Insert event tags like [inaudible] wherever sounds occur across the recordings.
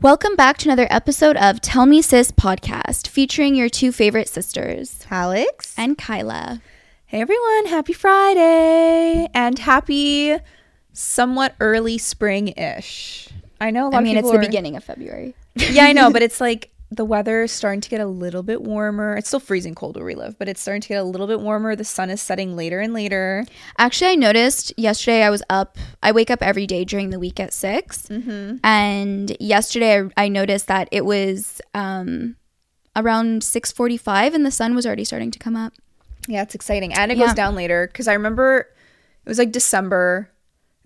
Welcome back to another episode of Tell Me Sis podcast featuring your two favorite sisters, Alex. and Kyla. Hey everyone, happy Friday and happy somewhat early spring ish. I know a lot I mean, it's the are- beginning of February. Yeah, I know, but [laughs] it's like the weather is starting to get a little bit warmer. It's still freezing cold where we live, but it's starting to get a little bit warmer. The sun is setting later and later. Actually, I noticed yesterday I was up. I wake up every day during the week at 6 Mm-hmm. and yesterday I, I noticed that it was um, around six forty-five, and the sun was already starting to come up. Yeah, it's exciting. And it Yeah. goes down later because I remember it was like December,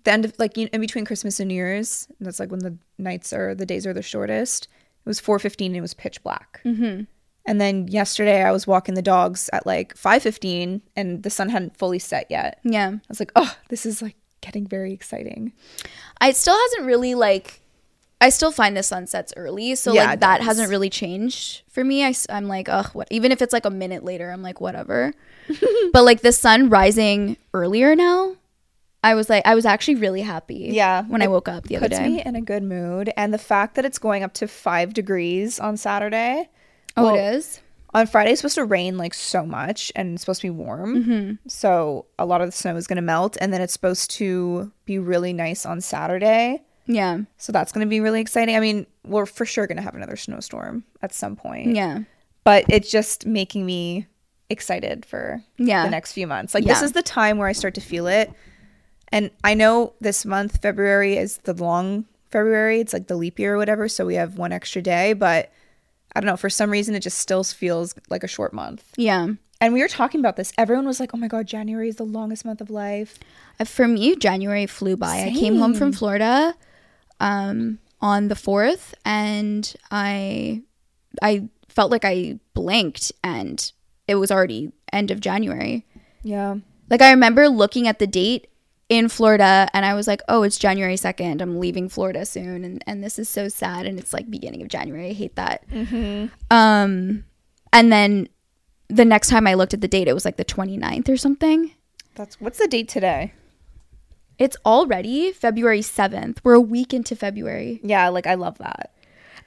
the end of like in between Christmas and New Year's. And that's like when the nights are the days are the shortest. It was 4:15 and it was pitch black. Mm-hmm. And then yesterday I was walking the dogs at like 5:15 and the sun hadn't fully set yet. Yeah, I was like, "Oh, this is like getting very exciting." I still hasn't really like. I still find the sunsets early, so Yeah, like that does. hasn't really changed for me. I, am like, ugh, what? Even if it's like a minute later, I'm like, whatever. [laughs] but like the sun rising earlier now, I was like, I was actually really happy. Yeah, when I woke up the other Puts day. Puts me in a good mood and the fact that it's going up to 5 degrees on Saturday. oh, well, it is. On Friday it's supposed to rain like so much and it's supposed to be warm. Mm-hmm. So a lot of the snow is going to melt and then it's supposed to be really nice on Saturday. Yeah, So that's going to be really exciting. I mean, we're for sure going to have another snowstorm at some point. yeah, But it's just making me excited for yeah. the next few months. Like this is the time where I start to feel it. And I know this month February is the long February. It's like the leap year or whatever, so we have one extra day, but I don't know, for some reason it just still feels like a short month. yeah. And we were talking about this. Everyone was like, "Oh my god, January is the longest month of life." Uh, For me, January flew by. I came home from Florida um, on the fourth, and I I felt like I blinked, and it was already end of January. Yeah. Like I remember looking at the date in Florida, and I was like, "Oh, it's January second. I'm leaving Florida soon, and and this is so sad." And it's like beginning of January. I hate that. Um, and then the next time I looked at the date, it was like the 29th or something. That's what's the date today? It's already February 7th. We're a week into February. Yeah, like I love that.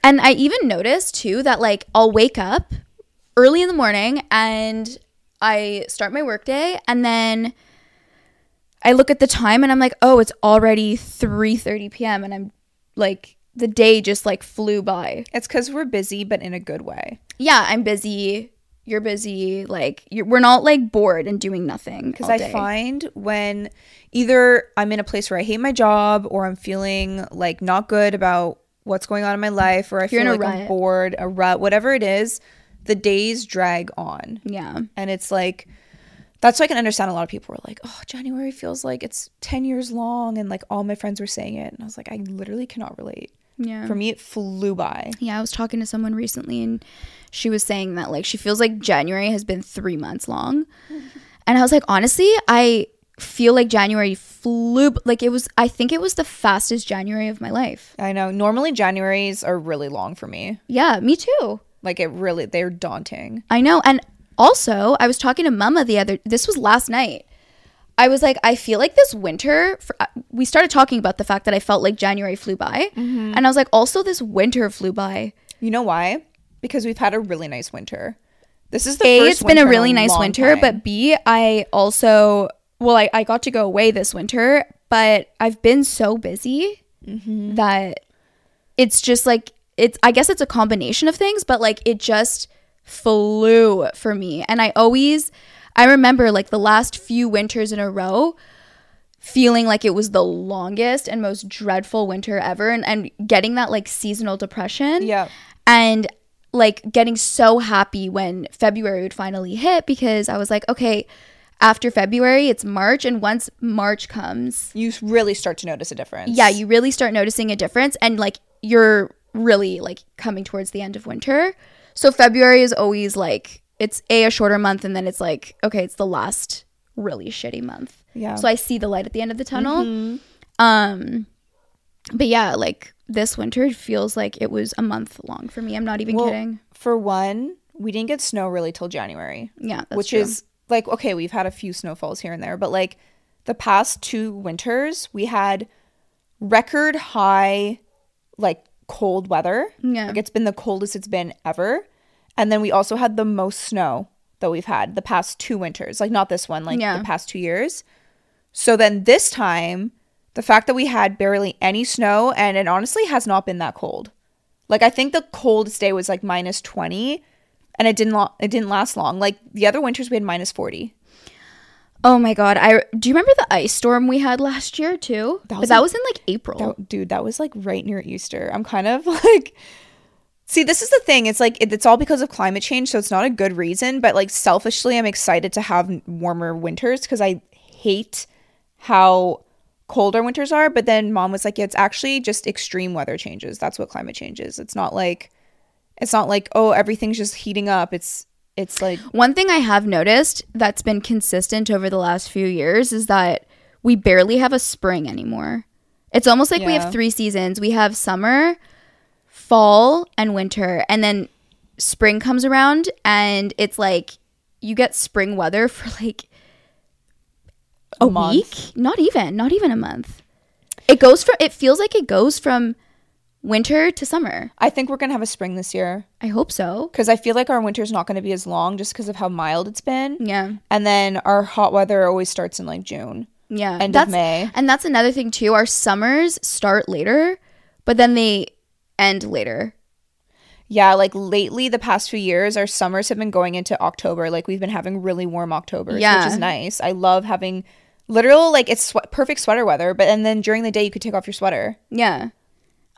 And I even noticed too that like I'll wake up early in the morning and I start my workday and then I look at the time and I'm like, "Oh, it's already 3:30 p.m." and I'm like the day just like flew by. It's cuz we're busy but in a good way. Yeah, I'm busy. You're busy. Like you're, we're not like bored and doing nothing. Because I find when either I'm in a place where I hate my job or I'm feeling like not good about what's going on in my life or I You're feel like I'm bored, a rut, whatever it is, the days drag on. yeah. And it's like, that's why I can understand a lot of people were like, oh, January feels like it's 10 years long. And like all my friends were saying it. And I was like, I literally cannot relate. Yeah. For me, it flew by. Yeah, I was talking to someone recently and she was saying that like she feels like January has been 3 months long. And I was like, honestly, I feel like January flew like it was I think it was the fastest January of my life. I know. Normally, Januaries are really long for me. Yeah, me too. Like it really, they're daunting. I know. And also, I was talking to Mama the other this was last night. I was like, I feel like this winter. For, uh, we started talking about the fact that I felt like January flew by, Mm-hmm. and I was like, also this winter flew by. You know why? Because we've had a really nice winter. This is the a first it's been a really nice winter time. but b i also well I, I got to go away this winter but i've been so busy Mm-hmm. that it's just like it's i guess it's a combination of things but like it just flew for me and i always i remember like the last few winters in a row feeling like it was the longest and most dreadful winter ever and, and getting that like seasonal depression yeah, and like getting so happy when February would finally hit because I was like, okay, after February, it's March. And once March comes, you really start to notice a difference. yeah, you really start noticing a difference. And like you're really like coming towards the end of winter. So February is always like, it's a, a shorter month. And then it's like, okay, it's the last really shitty month. yeah. So I see the light at the end of the tunnel. Mhm. Um, but yeah, like this winter feels like it was a month long for me. I'm not even Well, kidding. For one, we didn't get snow really till January, Yeah, which true. is like okay, we've had a few snowfalls here and there, but like the past two winters, we had record high like cold weather. Yeah. Like it's been the coldest it's been ever. And then we also had the most snow that we've had the past two winters. Like not this one, like Yeah. the past two years. So then this time, the fact that we had barely any snow and it honestly has not been that cold. Like I think the coldest day was like minus 20 and it didn't lo- it didn't last long. Like the other winters we had minus 40. Oh my god! I do you remember the ice storm we had last year too? That but was that was in like April. That- dude, that was like right near Easter. I'm kind of [laughs] like See, this is the thing. It's like it, it's all because of climate change, so it's not a good reason, but like selfishly I'm excited to have warmer winters cuz I hate how cold our winters are, but then mom was like, yeah, it's actually just extreme weather changes. That's what climate change is. It's not like it's not like oh, everything's just heating up. It's it's like One thing I have noticed that's been consistent over the last few years is that we barely have a spring anymore. It's almost like we have three seasons. We have summer, fall, and winter. And then spring comes around and it's like you get spring weather [laughs] for like a, month. week? Not even, not even a month. It goes from it feels like it goes from winter to summer. I think we're going to have a spring this year I hope so. cuz I feel like our winter's not going to be as long just cuz of how mild it's been. Yeah. And then our hot weather always starts in like June. Yeah. End that's, of May. And that's another thing too. Our summers start later, but then they end later. Yeah, like lately, the past few years, our summers have been going into October. Like we've been having really warm Octobers, Yeah. which is nice. I love having literal like it's swe- perfect sweater weather. But and then during the day, you could take off your sweater. Yeah.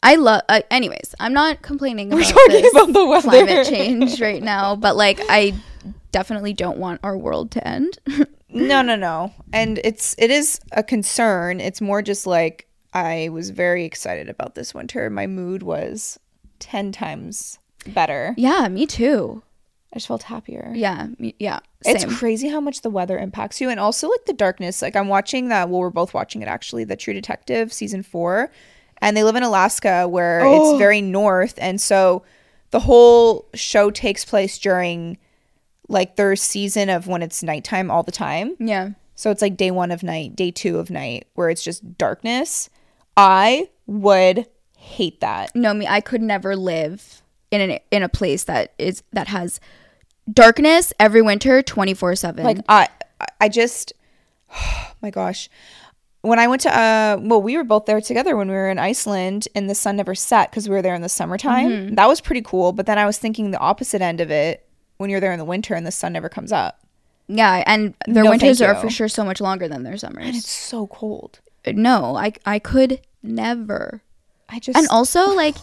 I love uh, anyways, I'm not complaining We're about talking this about the weather. climate change right now, but like I definitely don't want our world to end. [laughs] No, no, no. And it's it is a concern. It's more just like I was very excited about this winter. My mood was ten times better. yeah, me too. I just felt happier. Yeah, me, yeah. It's crazy how much the weather impacts you and also like the darkness. Like I'm watching that well we're both watching it actually, the True Detective season 4 and they live in Alaska where Oh. it's very north and so the whole show takes place during like their season of when it's nighttime all the time. yeah. So it's like day 1 of night, day 2 of night where it's just darkness. I would hate that. No, me I could never live in an in a place that is that has darkness every winter 24/7. Like I I just [sighs] my gosh. When I went to uh well we were both there together when we were in Iceland and the sun never set cuz we were there in the summertime. Mm-hmm. That was pretty cool, but then I was thinking the opposite end of it when you're there in the winter and the sun never comes up. yeah, and their No, winters are for sure so much longer than their summers. And it's so cold. No, I I could never. I just and also [laughs] like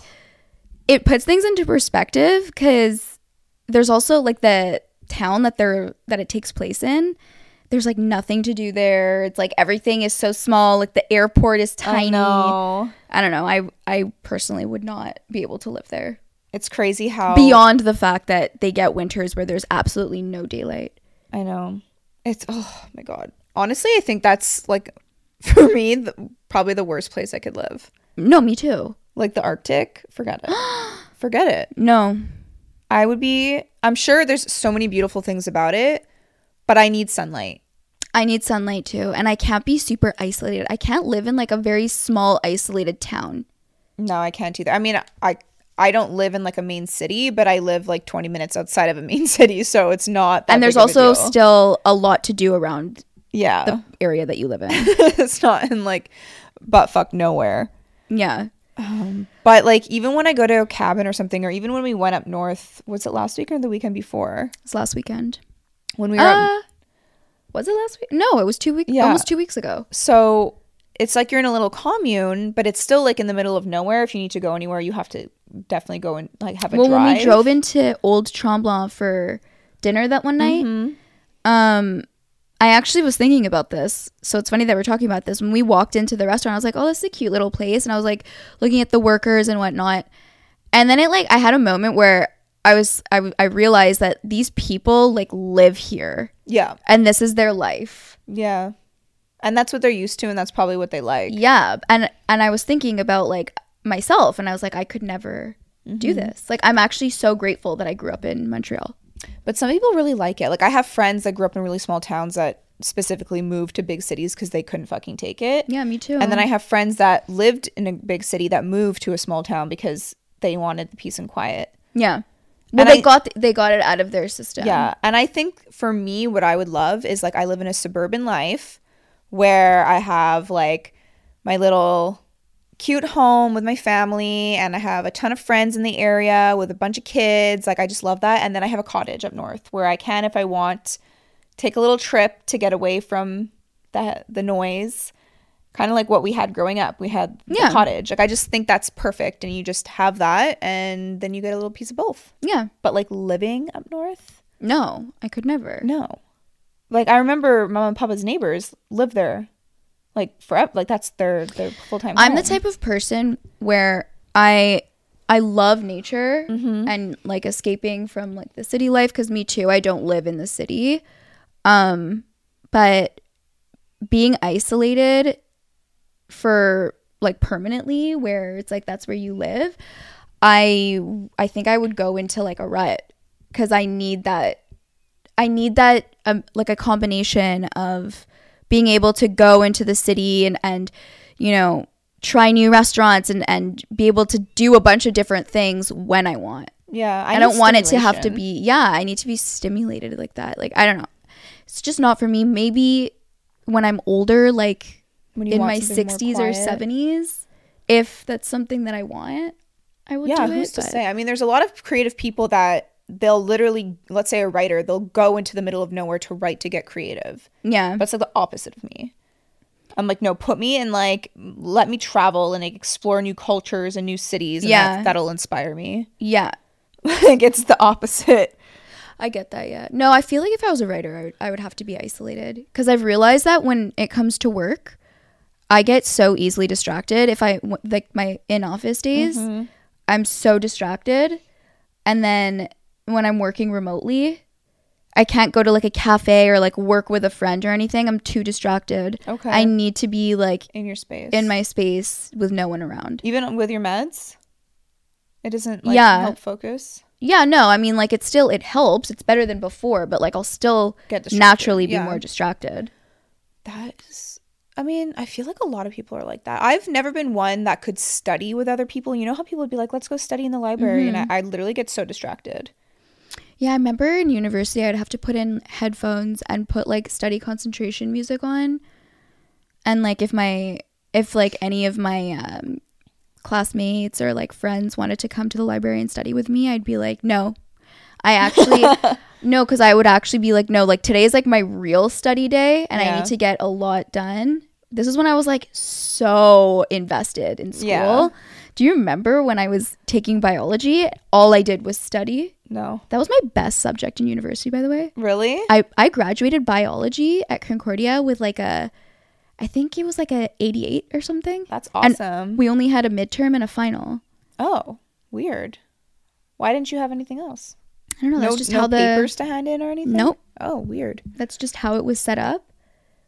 it puts things into perspective because there's also like the town that they're that it takes place in there's like nothing to do there it's like everything is so small like the airport is tiny I know. I don't know i i personally would not be able to live there It's crazy how beyond the fact that they get winters where there's absolutely no daylight I know. It's oh my god. Honestly, I think that's like [laughs] for me the, probably the worst place I could live. no me too Like the Arctic, forget it. [gasps] forget it. no I would be I'm sure there's so many beautiful things about it, but I need sunlight. I need sunlight too, and I can't be super isolated. I can't live in like a very small, isolated town. No, I can't either. I mean, I I don't live in like a main city, but I live like 20 minutes outside of a main [laughs] city, so it's not that and there's a also deal. still a lot to do around yeah. the area that you live in. [laughs] it's not in like butt fuck nowhere. yeah. But like even when I go to a cabin or something or even when we went up north, was it last week or the weekend before? It's last weekend. When we were up Uh, was it last week? No, it was two weeks. Yeah. Almost two weeks ago. So it's like you're in a little commune, but it's still like in the middle of nowhere. If you need to go anywhere, you have to definitely go and like have a well, drive. when we drove into Old Tremblant for dinner that one night, Mm-hmm. um, I actually was thinking about this. So it's funny that we're talking about this. When we walked into the restaurant, I was like, "Oh, this is a cute little place," and I was like looking at the workers and whatnot. And then it like I had a moment where I was I, I realized that these people like live here yeah, and this is their life. yeah, and that's what they're used to, and that's probably what they like. Yeah, and and I was thinking about like myself, and I was like, I could never do Mm-hmm. this. Like, I'm actually so grateful that I grew up in Montreal. But some people really like it. Like I have friends that grew up in really small towns that specifically moved to big cities because they couldn't fucking take it. Yeah, me too. And then I have friends that lived in a big city that moved to a small town because they wanted the peace and quiet. yeah. Well, And they I- got they got it out of their system. Yeah. And I think for me, what I would love is like I live in a suburban life where I have like my little cute home with my family and I have a ton of friends in the area with a bunch of kids. Like I just love that. And then I have a cottage up north where I can, if I want, take a little trip to get away from the the noise. Kind of like what we had growing up. We had the Yeah. cottage. Like I just think that's perfect and you just have that and then you get a little piece of both. Yeah. But like living up north, No, I could never. no. Like I remember mom and papa's neighbors live there like forever. Like that's their their full time. I'm the type of person where I I love nature Mm-hmm. and like escaping from like the city life cuz me too I don't live in the city. Um but being isolated for like permanently where it's like that's where you live, I I think I would go into like a rut cuz I need that I need that um, like a combination of being able to go into the city and and you know try new restaurants and and be able to do a bunch of different things when I want. Yeah, I, need don't want it to have to be yeah, I need to be stimulated like that. Like I don't know. It's just not for me. Maybe when I'm older like when you in my 60s or 70s if that's something that I want, I would Yeah, do who's it. to but- say? I mean, there's a lot of creative people that they'll literally, let's say a writer, they'll go into the middle of nowhere to write to get creative. Yeah. That's like the opposite of me. I'm like, no, put me in like, let me travel and like, explore new cultures and new cities. And Yeah. that, that'll inspire me. yeah. [laughs] like it's the opposite. I get that, yeah. No, I feel like if I was a writer, I would, I would have to be isolated because I've realized that when it comes to work, I get so easily distracted. If I like my in office days, mm-hmm. I'm so distracted, and then when I'm working remotely, I can't go to like a cafe or like work with a friend or anything. I'm too distracted. Okay. I need to be like in your space. in my space with no one around. even with your meds, it doesn't like Yeah. help focus. Yeah, no, I mean like it's still it helps. It's better than before, but like I'll still Get distracted, naturally be yeah. more distracted. That is, I mean, I feel like a lot of people are like that. I've never been one that could study with other people. You know how people would be like, let's go study in the library? And I, I literally get so distracted. Yeah, I remember in university I'd have to put in headphones and put like study concentration music on. And like if my if like any of my um classmates or like friends wanted to come to the library and study with me, I'd be like, "No." I actually [laughs] no cuz I would actually be like, "No, like today is like my real study day and I need to get a lot done." This is when I was like so invested in school. Yeah. Do you remember when I was taking biology? All I did was study. No. That was my best subject in university, by the way. Really? I, I graduated biology at Concordia with like a, I think it was like a 88 or something. That's And awesome. we only had a midterm and a final. oh, weird. Why didn't you have anything else? I don't know. That's no just no how the papers to hand in or anything? Nope. Oh, weird. that's just how it was set up,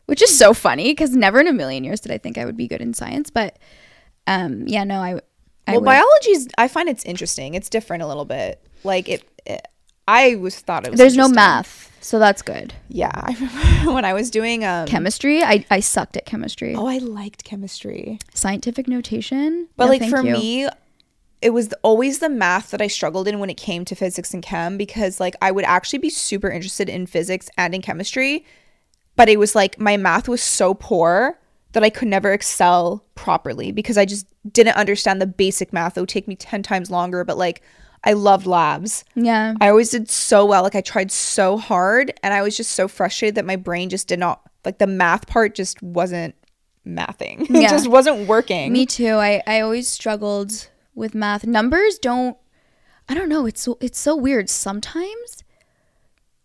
which is so funny because never in a million years did I think I would be good in science. But um, yeah, no, I. I well, would- biology's, I find it's interesting. It's different a little bit. Like it, it I was thought it was There's no math, so that's good. Yeah, I remember [laughs] when I was doing um Chemistry, I, I sucked at chemistry. Oh, I liked chemistry. Scientific notation, But No, like for you. me, it was always the math that I struggled in when it came to physics and chem because like I would actually be super interested in physics and in chemistry, but it was like my math was so poor that I could never excel properly because I just didn't understand the basic math. It would take me 10 times longer, but like I loved labs. yeah, I always did so well. Like I tried so hard and I was just so frustrated that my brain just did not like the math part just wasn't mathing. [laughs] it Yeah. just wasn't working. Me too. I, I always struggled with math. Numbers don't I don't know, it's so, it's so weird. Sometimes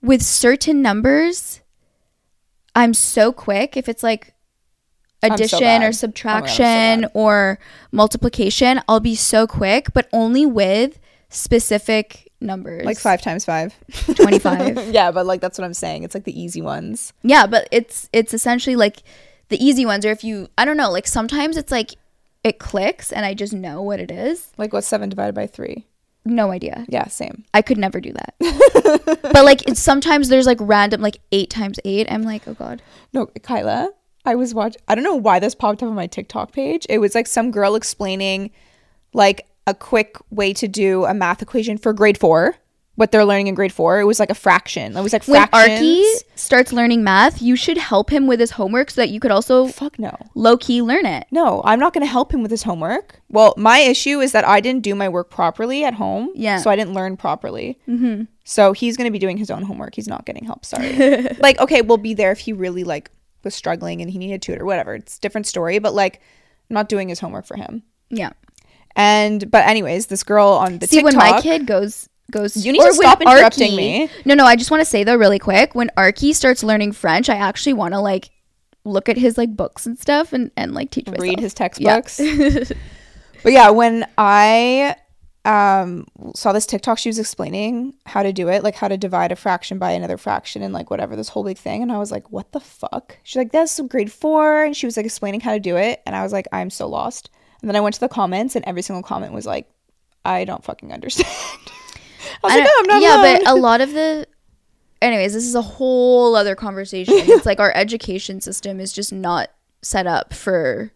with certain numbers I'm so quick if it's like so addition bad. Oh God, or so subtraction or multiplication, I'll be so quick, but only with specific numbers. like five times five 25. [laughs] yeah but like that's what i'm saying it's like the easy ones Yeah, but it's it's essentially like the easy ones or if you I don't know, like sometimes it's like it clicks and I just know what it is. like what's seven divided by three no idea. Yeah, same. I could never do that. [laughs] but like it's, sometimes there's like random like eight times eight. I'm like, oh god. No, Kyla, I was watching. I don't know why this popped up on my TikTok page. It was like some girl explaining like a quick way to do a math equation for grade four. What they're learning in grade four. It was like a fraction. It was like When fractions. Arky starts learning math, you should help him with his homework so that you could also Fuck no. low key learn it. No, I'm not going to help him with his homework. Well, my issue is that I didn't do my work properly at home. Yeah. So I didn't learn properly. Mm-hmm. So he's going to be doing his own homework. He's not getting help. Sorry. [laughs] like, okay, we'll be there if he really like was struggling and he needed a tutor, whatever. It's a different story. But like, I'm not doing his homework for him. Yeah. And but anyways, this girl on the See, TikTok. when my kid goes goes, You need to stop interrupting Arky- me. No, no, I just want to say though, really quick, when Arky starts learning French, I actually want to like look at his like books and stuff and and like teach myself. read his Yeah. textbooks. [laughs] but yeah, when I um saw this TikTok, she was explaining how to do it, like how to divide a fraction by another fraction and like whatever this whole big thing. And I was like, what the fuck? She's like, that's grade four. And she was like explaining how to do it. And I was like, I'm so lost. And then I went to the comments and every single comment was like, I don't fucking understand. [laughs] I was I like, oh, I'm not yeah, alone. but a lot of the [laughs] anyways, this is a whole other conversation. it's like our education system is just not set up for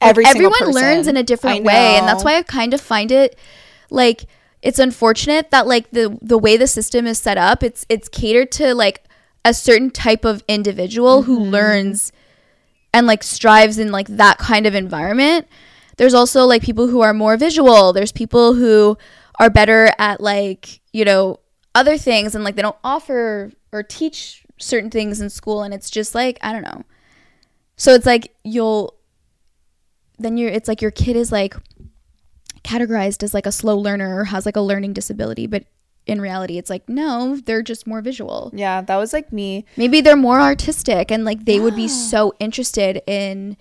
Every single everyone learns in a different way and that's why i kind of find it like it's unfortunate that like the the way the system is set up it's it's catered to like a certain type of individual who Mm-hmm. learns and like strives in like that kind of environment there's also like people who are more visual there's people who are better at like you know other things and like they don't offer or teach certain things in school and it's just like i don't know. So it's like you'll then you're it's like your kid is like categorized as like a slow learner or has like a learning disability but in reality it's like no they're just more visual. Yeah, that was like me. maybe they're more artistic and like they would be so interested in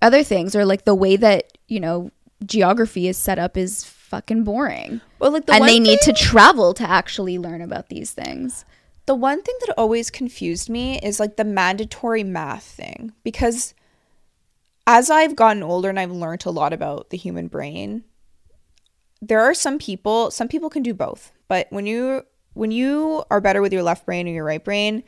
other things or like the way that you know geography is set up is fucking boring Well, like the and they need to travel to actually learn about these things The one thing that always confused me is like the mandatory math thing because as I've gotten older and I've learned a lot about the human brain, there are some people, some people can do both. But when you when you are better with your left brain or your right brain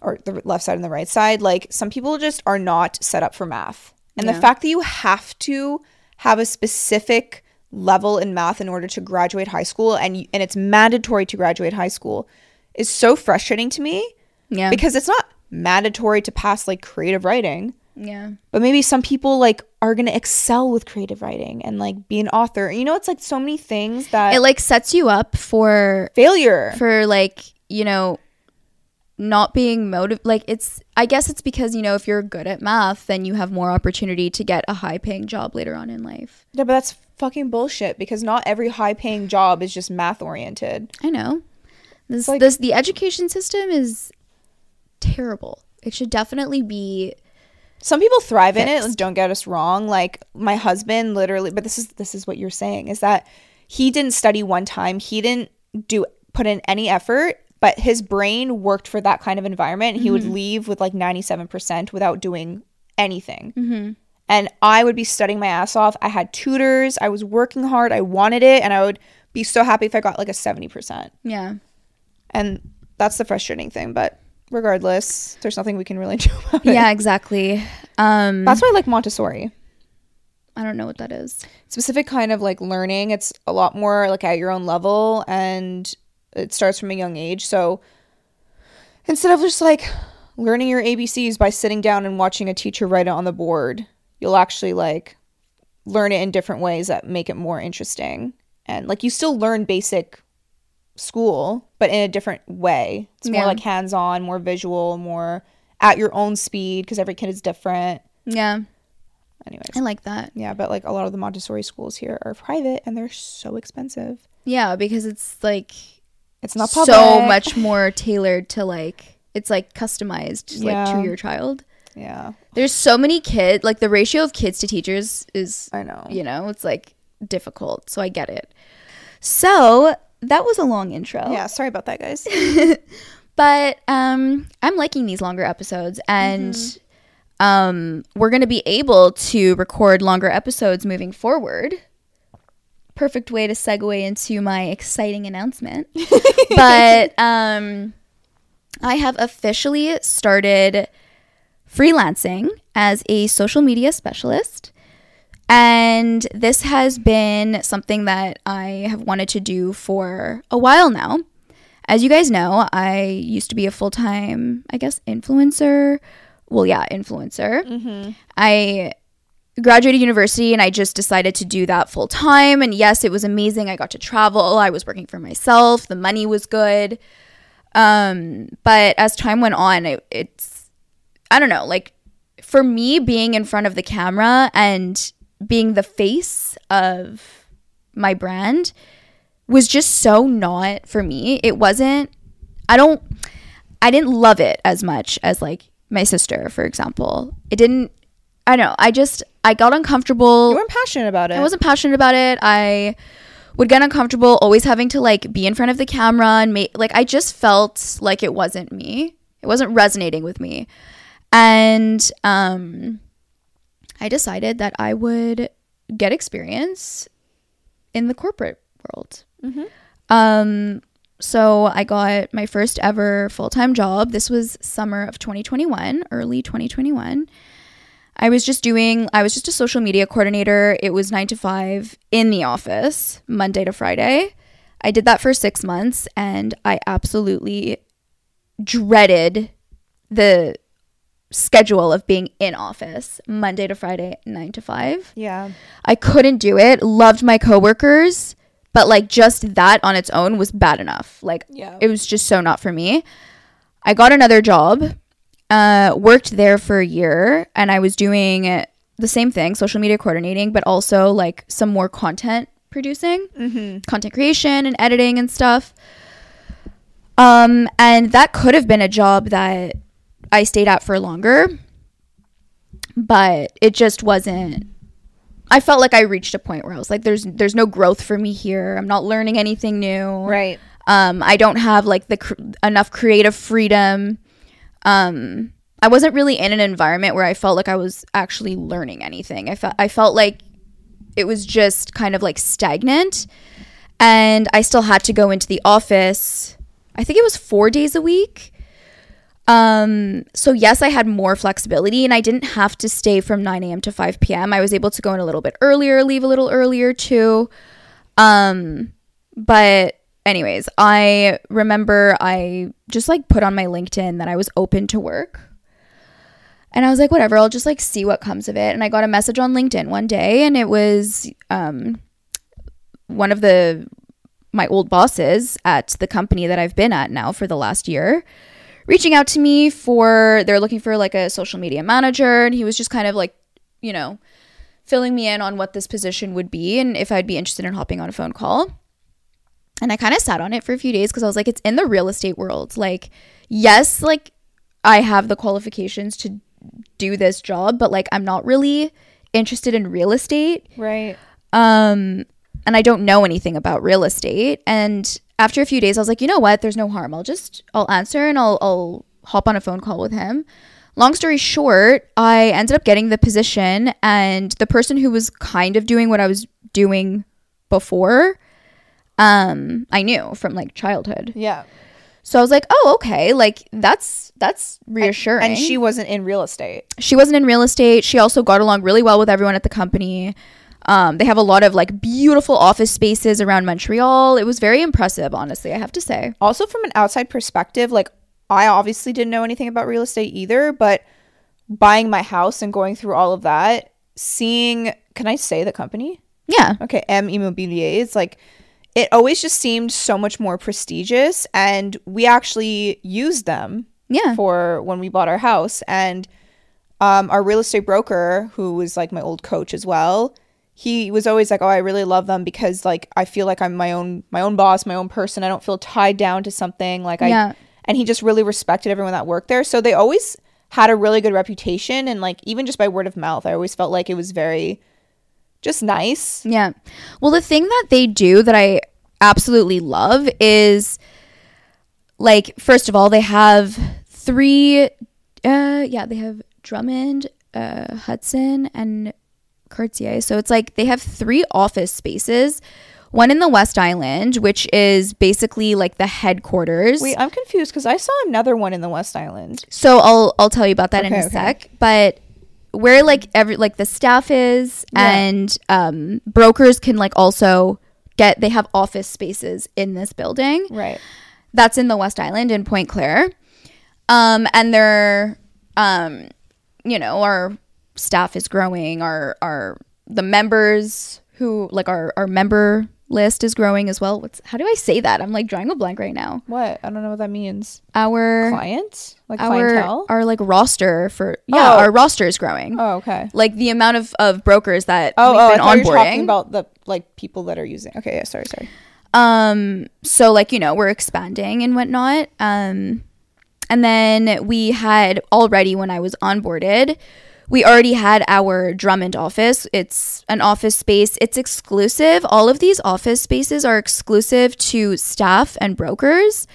or the left side and the right side, like some people just are not set up for math. And the fact that you have to have a specific level in math in order to graduate high school and and it's mandatory to graduate high school is so frustrating to me yeah. because it's not mandatory to pass like creative writing. Yeah. But maybe some people like are going to excel with creative writing and like be an author. You know it's like so many things that it like sets you up for failure. for like you know not being motive like it's i guess it's because you know if you're good at math then you have more opportunity to get a high paying job later on in life. Yeah but that's fucking bullshit because not every high paying job is just math oriented i know. This like- this the education system is terrible. It should definitely be some people thrive in it don't get us wrong like my husband literally but this is this is what you're saying is that he didn't study one time he didn't do put in any effort but his brain worked for that kind of environment he would mm-hmm. leave with like 97% without doing anything mm-hmm. And i would be studying my ass off. I had tutors. I was working hard. I wanted it and i would be so happy if i got like a 70% yeah. And that's the frustrating thing but regardless there's nothing we can really [laughs] do about it. Yeah exactly. Um that's why i like montessori. I don't know what that is. Specific kind of like learning. It's a lot more like at your own level and it starts from a young age. So instead of just like learning your ABCs by sitting down and watching a teacher write it on the board, you'll actually like learn it in different ways that make it more interesting. And like you still learn basic school, but in a different way. It's more Yeah. like hands on, more visual, more at your own speed because every kid is different. yeah Anyways. i like that Yeah, but like a lot of the Montessori schools here are private and they're so expensive. yeah because it's like It's not public. so much more tailored to like it's like customized like to your child Yeah, there's so many kids like the ratio of kids to teachers is I know. you know it's like difficult so i get it so that was a long intro Yeah, sorry about that, guys. [laughs] but um i'm liking these longer episodes and Mm-hmm. um we're gonna be able to record longer episodes moving forward perfect way to segue into my exciting announcement. [laughs] but um, I have officially started freelancing as a social media specialist. And this has been something that I have wanted to do for a while now. As you guys know, I used to be a full time, I guess, influencer. Well, yeah, influencer. I graduated university and I just decided to do that full time. And yes, it was amazing. I got to travel. I was working for myself. The money was good. Um, but as time went on, it, it's I don't know, like for me being in front of the camera and being the face of my brand was just so not for me. It wasn't I don't I didn't love it as much as like my sister, for example. It didn't I don't know. I just I got uncomfortable. You weren't passionate about it. I wasn't passionate about it. I would get uncomfortable always having to like be in front of the camera and make like I just felt like it wasn't me. It wasn't resonating with me. And um I decided that I would get experience in the corporate world. Um so I got my first ever full-time job. This was summer of 2021, early 2021. I was just doing, I was just a social media coordinator. It was nine to five in the office, Monday to Friday. I did that for six months and I absolutely dreaded the schedule of being in office Monday to Friday, nine to five. Yeah. I couldn't do it. Loved my coworkers, but like just that on its own was bad enough. Like Yeah. it was just so not for me. I got another job, uh, worked there for a year, and I was doing the same thing, social media coordinating, but also like some more content producing, content creation and editing and stuff. Um, and that could have been a job that I stayed at for longer, but it just wasn't. I felt like I reached a point where I was like, "There's, there's no growth for me here. I'm not learning anything new. Right. Um, I don't have like the cr- enough creative freedom. Um, I wasn't really in an environment where I felt like I was actually learning anything. I felt I felt like it was just kind of like stagnant, and I still had to go into the office. I think it was four days a week. Um, so yes, I had more flexibility and I didn't have to stay from 9 a.m. to 5 p.m. I was able to go in a little bit earlier, leave a little earlier too. Um, but anyways, I remember I just like put on my LinkedIn that I was open to work. And I was like, whatever, I'll just like see what comes of it. And I got a message on LinkedIn one day and it was um one of the my old bosses at the company that I've been at now for the last year reaching out to me for they're looking for like a social media manager and he was just kind of like, you know, filling me in on what this position would be and if I'd be interested in hopping on a phone call. And I kind of sat on it for a few days because I was like, it's in the real estate world. Like, yes, like I have the qualifications to do this job, but like I'm not really interested in real estate. Right. Um, and I don't know anything about real estate. And after a few days, I was like, you know what? There's no harm. I'll just I'll answer and I'll I'll hop on a phone call with him. Long story short, I ended up getting the position, and the person who was kind of doing what I was doing before, um, I knew from like childhood. Yeah. So I was like, oh, okay, like that's that's reassuring. And she wasn't in real estate. she wasn't in real estate. She also got along really well with everyone at the company. Um, they have a lot of like beautiful office spaces around Montreal. It was very impressive, honestly, I have to say. Also, from an outside perspective, like I obviously didn't know anything about real estate either, but buying my house and going through all of that, seeing, can I say the company? Yeah. Okay, M Immobilier. It's like it always just seemed so much more prestigious, and we actually used them Yeah. for when we bought our house. And um, our real estate broker, who was like my old coach as well, he was always like, "Oh, I really love them because like I feel like I'm my own my own boss, my own person. I don't feel tied down to something. Like I." Yeah. And he just really respected everyone that worked there. So they always had a really good reputation, and like even just by word of mouth, I always felt like it was very just nice. Yeah. Well, the thing that they do that I absolutely love is like first of all, they have three uh yeah, they have Drummond, uh Hudson and Cartier. So it's like they have three office spaces one in the West Island, which is basically like the headquarters. Wait, I'm confused because I saw another one in the West Island. So I'll I'll tell you about that in a okay. sec. But where like every like the staff is Yeah. and um brokers can like also get they have office spaces in this building. Right. That's in the West Island in Pointe-Claire. Um and they're um you know, our staff is growing, our our the members who like our our member list is growing as well. What's how do I say that? I'm like drawing a blank right now. What? I don't know what that means. Our Clients? Like our clientele? our like roster for yeah, Oh. our roster is growing. oh, okay. Like the amount of, of brokers that Oh, we've oh, been thought you were talking about the like people that are using. Okay, yeah, sorry, sorry. um so like, you know, we're expanding and whatnot. Um and then we had already when I was onboarded, we already had our Drummond office. It's an office space. It's exclusive. All of these office spaces are exclusive to staff and brokers.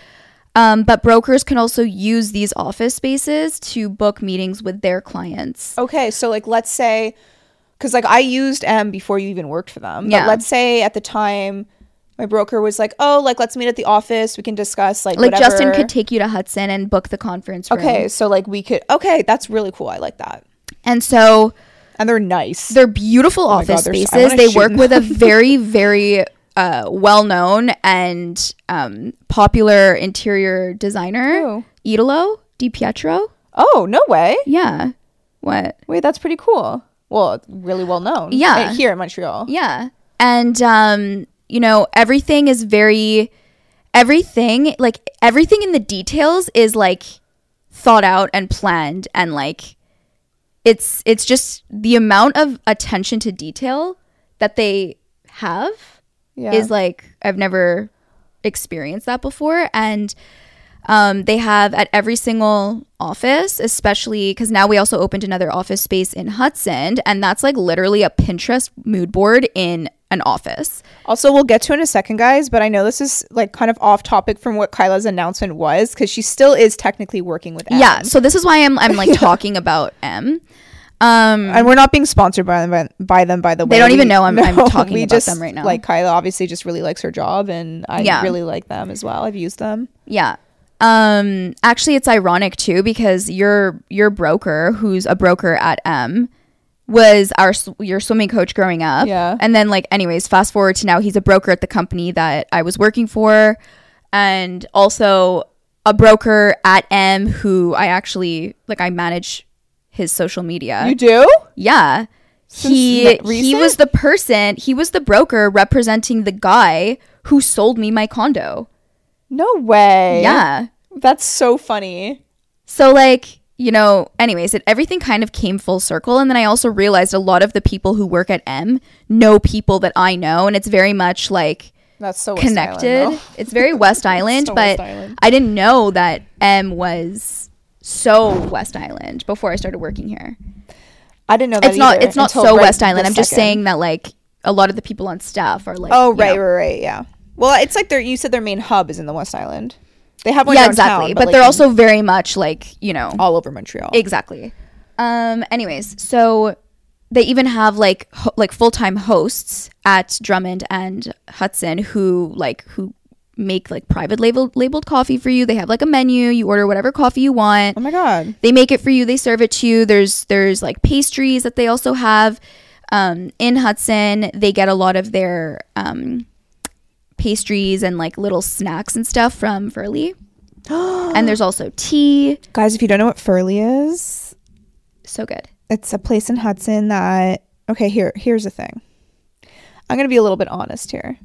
Um, but brokers can also use these office spaces to book meetings with their clients. Okay, so like let's say cuz like I used M before you even worked for them. Yeah. But let's say at the time my broker was like, "Oh, like let's meet at the office. We can discuss like Like whatever." Justin could take you to Hudson and book the conference room. Okay, so like we could Okay, that's really cool. I like that. And so And they're nice. they're beautiful my office God, they're spaces. wanna They [laughs] work with a very, very uh, well known and um, popular interior designer, Who? Italo Di Pietro. oh, no way. Yeah. What? Wait, that's pretty cool. Well, really well known. Yeah. Here in Montreal. Yeah. And um, you know, everything is very everything like everything in the details is like thought out and planned and like it's it's just the amount of attention to detail that they have Yeah. is like I've never experienced that before and um, they have at every single office, especially because now we also opened another office space in Hudson, and that's like literally a Pinterest mood board in an office. Also, we'll get to it in a second, guys, but I know this is like kind of off topic from what Kyla's announcement was because she still is technically working with M. Yeah, so this is why I'm I'm like [laughs] talking about M. Um, And we're not being sponsored by them, by them, by the way. They don't even know I'm- I'm [laughs] talking about just, them right now. Like Kyla obviously just really likes her job, and I Yeah. really like them as well. I've used them. Yeah. Um actually it's ironic too because your your broker who's a broker at M was our your swimming coach growing up. Yeah. And then like anyways fast forward to now he's a broker at the company that I was working for and also a broker at M who I actually like I manage his social media. You do? Yeah. Since He he was the person, he was the broker representing the guy who sold me my condo. No way. Yeah. That's so funny. So like, you know, anyways, it everything kind of came full circle and then I also realized a lot of the people who work at M know people that I know and it's very much like That's so connected. Island, [laughs] it's very West [laughs] Island, So but West Island. I didn't know that M was so West Island before I started working here. I didn't know that It's not it's not so right West Island. I'm just second. saying that like a lot of the people on staff are like Oh, right, know- right, right. Yeah. Well, it's like their you said their main hub is in the West Island. They have one Yeah, exactly. But, like, they're also very much like, you know, all over Montreal. Exactly. Um. Anyways, so they even have like ho- like full time hosts at Drummond and Hudson who like who make like private label labeled coffee for you. They have like a menu. You order whatever coffee you want. oh my god. They make it for you. They serve it to you. There's there's like pastries that they also have. Um, in Hudson, they get a lot of their um, pastries and like little snacks and stuff from Furley. [gasps] and there's also tea. Guys, if you don't know what Furley is, So good. it's a place in Hudson that okay, here here's the thing. I'm going to be a little bit honest here.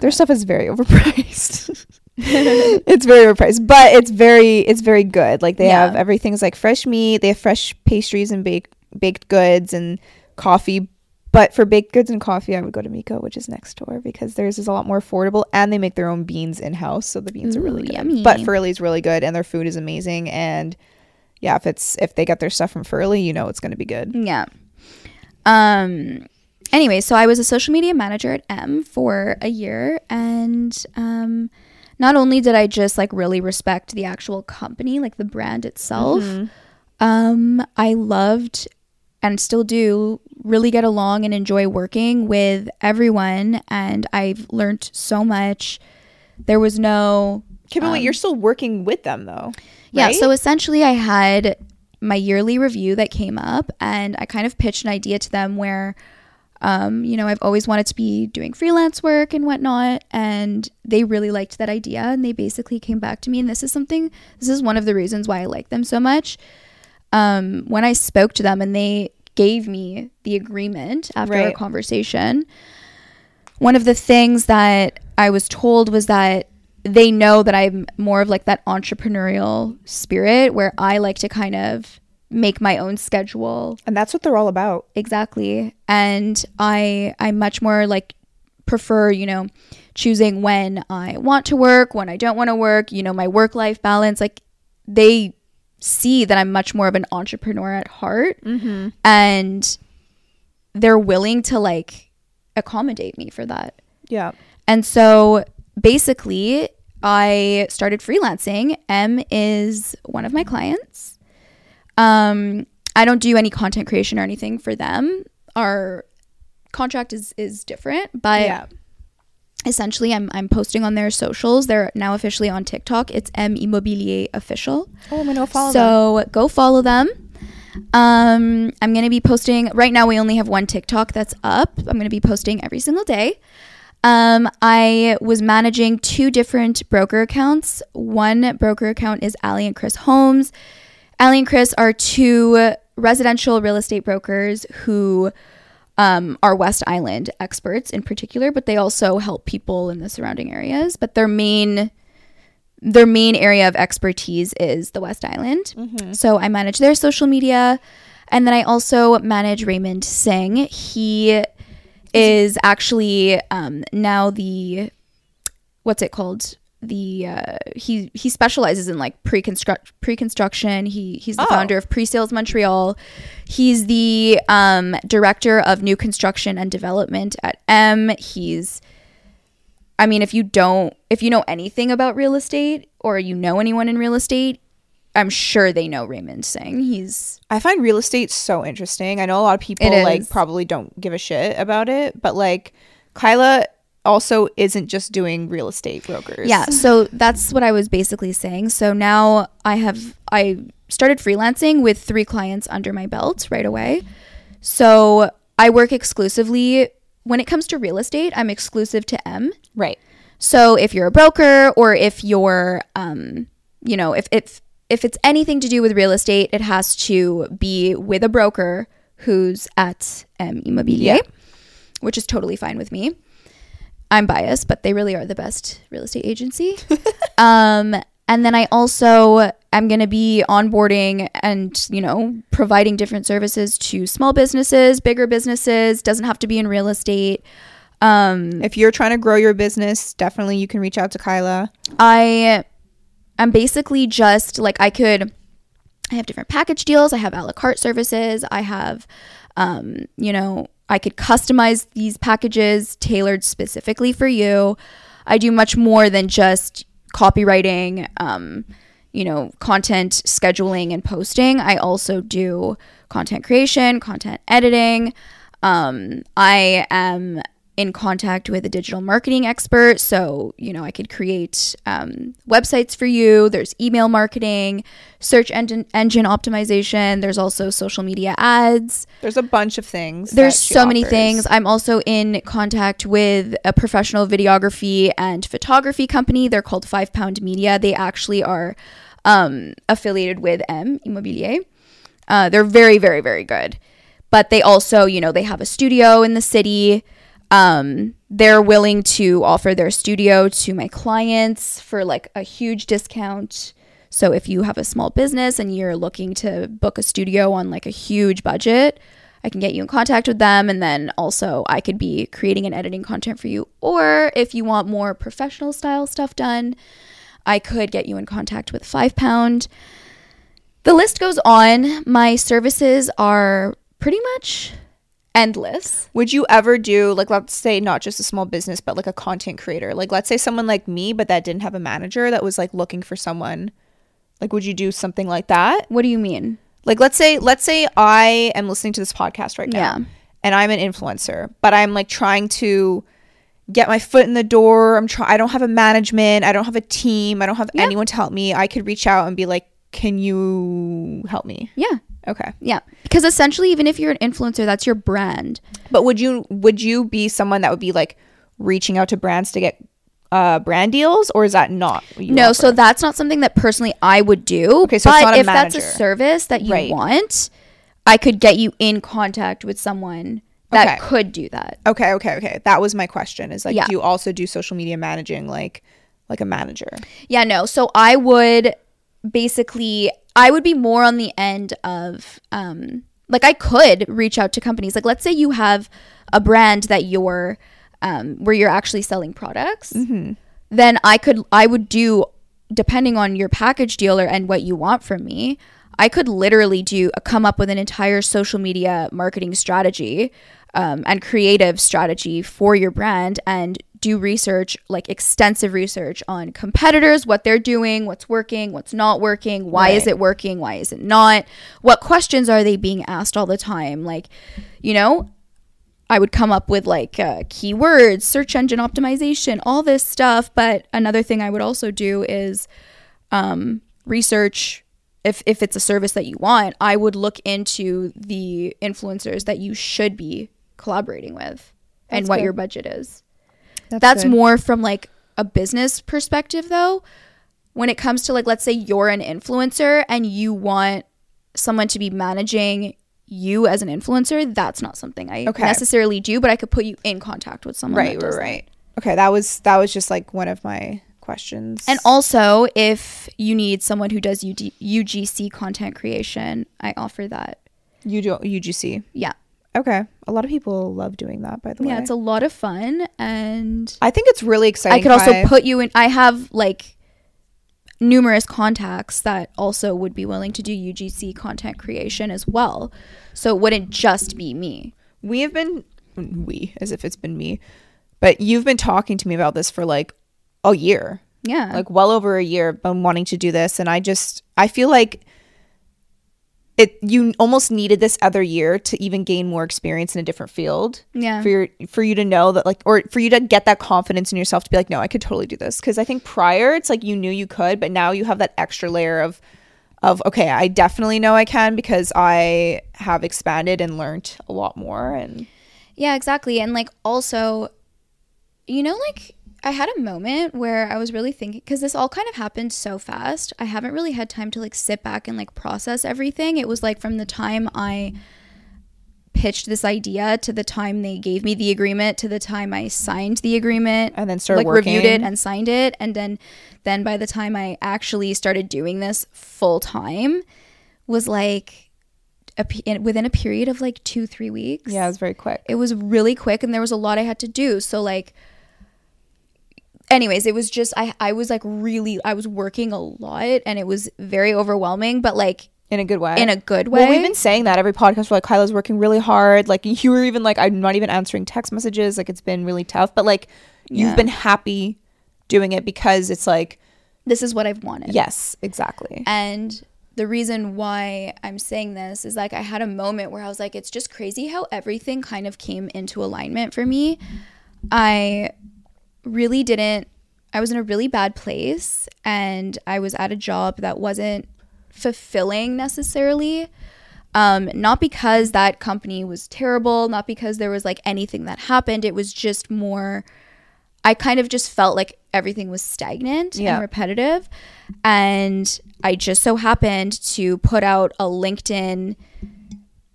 Their stuff is very [laughs] overpriced. [laughs] it's very overpriced, but it's very it's very good. Like they Yeah. have everything's like fresh meat, they have fresh pastries and baked baked goods and coffee. But for baked goods and coffee, I would go to Miko, which is next door, because theirs is a lot more affordable, and they make their own beans in house, so the beans are really Ooh, good. yummy. But Furley's really good, and their food is amazing. And yeah, if it's if they get their stuff from Furley, you know it's going to be good. Yeah. Um anyway, so I was a social media manager at M for a year and um not only did I just like really respect the actual company, like the brand itself, um I loved and still do really get along and enjoy working with everyone and I've learned so much. There was no Okay, but wait, you're still working with them though. yeah, right? so essentially I had my yearly review that came up and I kind of pitched an idea to them where um, you know, I've always wanted to be doing freelance work and whatnot, and they really liked that idea. And they basically came back to me, and this is something, this is one of the reasons why I like them so much. Um, when I spoke to them and they gave me the agreement after our conversation, one of the things that I was told was that they know that I'm more of like that entrepreneurial spirit where I like to kind of make my own schedule. And that's what they're all about. exactly. And i i much more like prefer you know choosing when i want to work when i don't want to work you know my work life balance like they see that i'm much more of an entrepreneur at heart and they're willing to like accommodate me for that Yeah. and so basically, I started freelancing. M is one of my clients. Um, I don't do any content creation or anything for them. Our contract is is different, but yeah. Essentially, I'm I'm posting on their socials. They're now officially on TikTok. It's M Immobilier official. Oh, I'm gonna follow them. So go follow them. Um, I'm gonna be posting right now. We only have one TikTok that's up. I'm gonna be posting every single day. Um, I was managing two different broker accounts. One broker account is Ali and Chris Holmes. Ali and Chris are two residential real estate brokers who um, are West Island experts in particular, but they also help people in the surrounding areas. But their main their main area of expertise is the West Island. So I manage their social media. And then I also manage Raymond Singh. He is actually um, now the, what's it called? The uh, he he specializes in like pre-construct pre-construction. He he's the Oh. founder of Pre-Sales Montreal. He's the um, director of new construction and development at M. He's I mean, if you don't, if you know anything about real estate or you know anyone in real estate, I'm sure they know Raymond Singh. He's I find real estate so interesting. I know a lot of people like probably don't give a shit about it, but like Kyla also isn't just doing real estate brokers. yeah. So that's what I was basically saying. So now I have I started freelancing with three clients under my belt right away. So I work exclusively when it comes to real estate. I'm exclusive to M. Right. So if you're a broker or if you're, um, you know, if if if it's anything to do with real estate, it has to be with a broker who's at M Immobilier, Yeah. which is totally fine with me. I'm biased, but they really are the best real estate agency. [laughs] um, and then I also am going to be onboarding and you know providing different services to small businesses, bigger businesses. Doesn't have to be in real estate. Um, If you're trying to grow your business, definitely you can reach out to Kyla. I am basically just like I could I have different package deals, I have a la carte services, I have um, you know, I could customize these packages tailored specifically for you. I do much more than just copywriting, um, you know, content scheduling and posting. I also do content creation, content editing. Um, I am in contact with a digital marketing expert. So, you know, I could create um, websites for you. There's email marketing, search engine, engine optimization. There's also social media ads. There's a bunch of things. There's so many things. I'm also in contact with a professional videography and photography company. They're called Five Pound Media. They actually are um, affiliated with M Immobilier. Uh, they're very, very, very good. But they also, you know, they have a studio in the city. Um, they're willing to offer their studio to my clients for like a huge discount. So if you have a small business and you're looking to book a studio on like a huge budget, I can get you in contact with them and then also I could be creating and editing content for you. Or if you want more professional style stuff done, I could get you in contact with 5 pound. The list goes on. My services are pretty much endless. Would you ever do like let's say not just a small business but like a content creator? Like let's say someone like me but that didn't have a manager that was like looking for someone. Like would you do something like that? What do you mean? Like let's say let's say I am listening to this podcast right now Yeah. and I'm an influencer, but I'm like trying to get my foot in the door. I'm try I don't have a management, I don't have a team, I don't have Yeah. anyone to help me. I could reach out and be like, "Can you help me?" Yeah. Okay. Yeah. Because essentially, even if you're an influencer, that's your brand. But would you would you be someone that would be like reaching out to brands to get uh brand deals or is that not what you no, offer? so that's not something that personally I would do. Okay, so but it's not a if that's a service that you Right. want, I could get you in contact with someone that Okay. could do that. Okay, okay, okay. That was my question. Is like Yeah. do you also do social media managing like like a manager? Yeah, no. So I would basically I would be more on the end of um like I could reach out to companies. Like let's say you have a brand that you're um where you're actually selling products. Then I could I would do depending on your package dealer and what you want from me. I could literally do come up with an entire social media marketing strategy um, and creative strategy for your brand and do research, like extensive research on competitors, what they're doing, what's working, what's not working, why is it working, why is it not, what questions are they being asked all the time. Like, you know, I would come up with like uh, keywords, search engine optimization, all this stuff. But another thing I would also do is um, research. If, if it's a service that you want, I would look into the influencers that you should be collaborating with and what good. your budget is. That's good. more from like a business perspective though. When it comes to like let's say you're an influencer and you want someone to be managing you as an influencer, that's not something I Okay. necessarily do, but I could put you in contact with someone. right, that right, that. Okay, that was that was just like one of my questions. And also, if you need someone who does UD- UGC content creation, I offer that. you do UGC. Yeah. Okay, a lot of people love doing that. By the way, Yeah, it's a lot of fun and I think it's really exciting. I could also Kai. put you in I have like numerous contacts that also would be willing to do UGC content creation as well. So it wouldn't just be me. we have been we as if it's been me, but you've been talking to me about this for like a year. Yeah. like well over a year been wanting to do this and i just i feel like it you almost needed this other year to even gain more experience in a different field yeah. for your for you to know that like or for you to get that confidence in yourself to be like no i could totally do this because i think prior it's like you knew you could but now you have that extra layer of of okay i definitely know i can because i have expanded and learned a lot more and Yeah, exactly. And like also, you know, like I had a moment where I was really thinking because this all kind of happened so fast. I haven't really had time to like sit back and like process everything. It was like from the time I pitched this idea to the time they gave me the agreement to the time I signed the agreement and then started like working reviewed it and signed it and then then by the time I actually started doing this full time was like a, in- within a period of like 2 3 weeks yeah it was very quick it was really quick and there was a lot I had to do. So like anyways, it was just I I was like really I was working a lot and it was very overwhelming, but like in a good way in a good way. Well, we've been saying that every podcast. We're like, Kyla's working really hard. Like, you were even like, I'm not even answering text messages. Like, it's been really tough. But like, Yeah. you've been happy doing it because it's like, this is what I've wanted. yes, exactly. And the reason why I'm saying this is like I had a moment where I was like, it's just crazy how everything kind of came into alignment for me. I really didn't, I was in a really bad place and I was at a job that wasn't fulfilling necessarily. Um, not because that company was terrible, not because there was like anything that happened. It was just more, I kind of just felt like everything was stagnant Yeah. and repetitive. And I just so happened to put out a LinkedIn,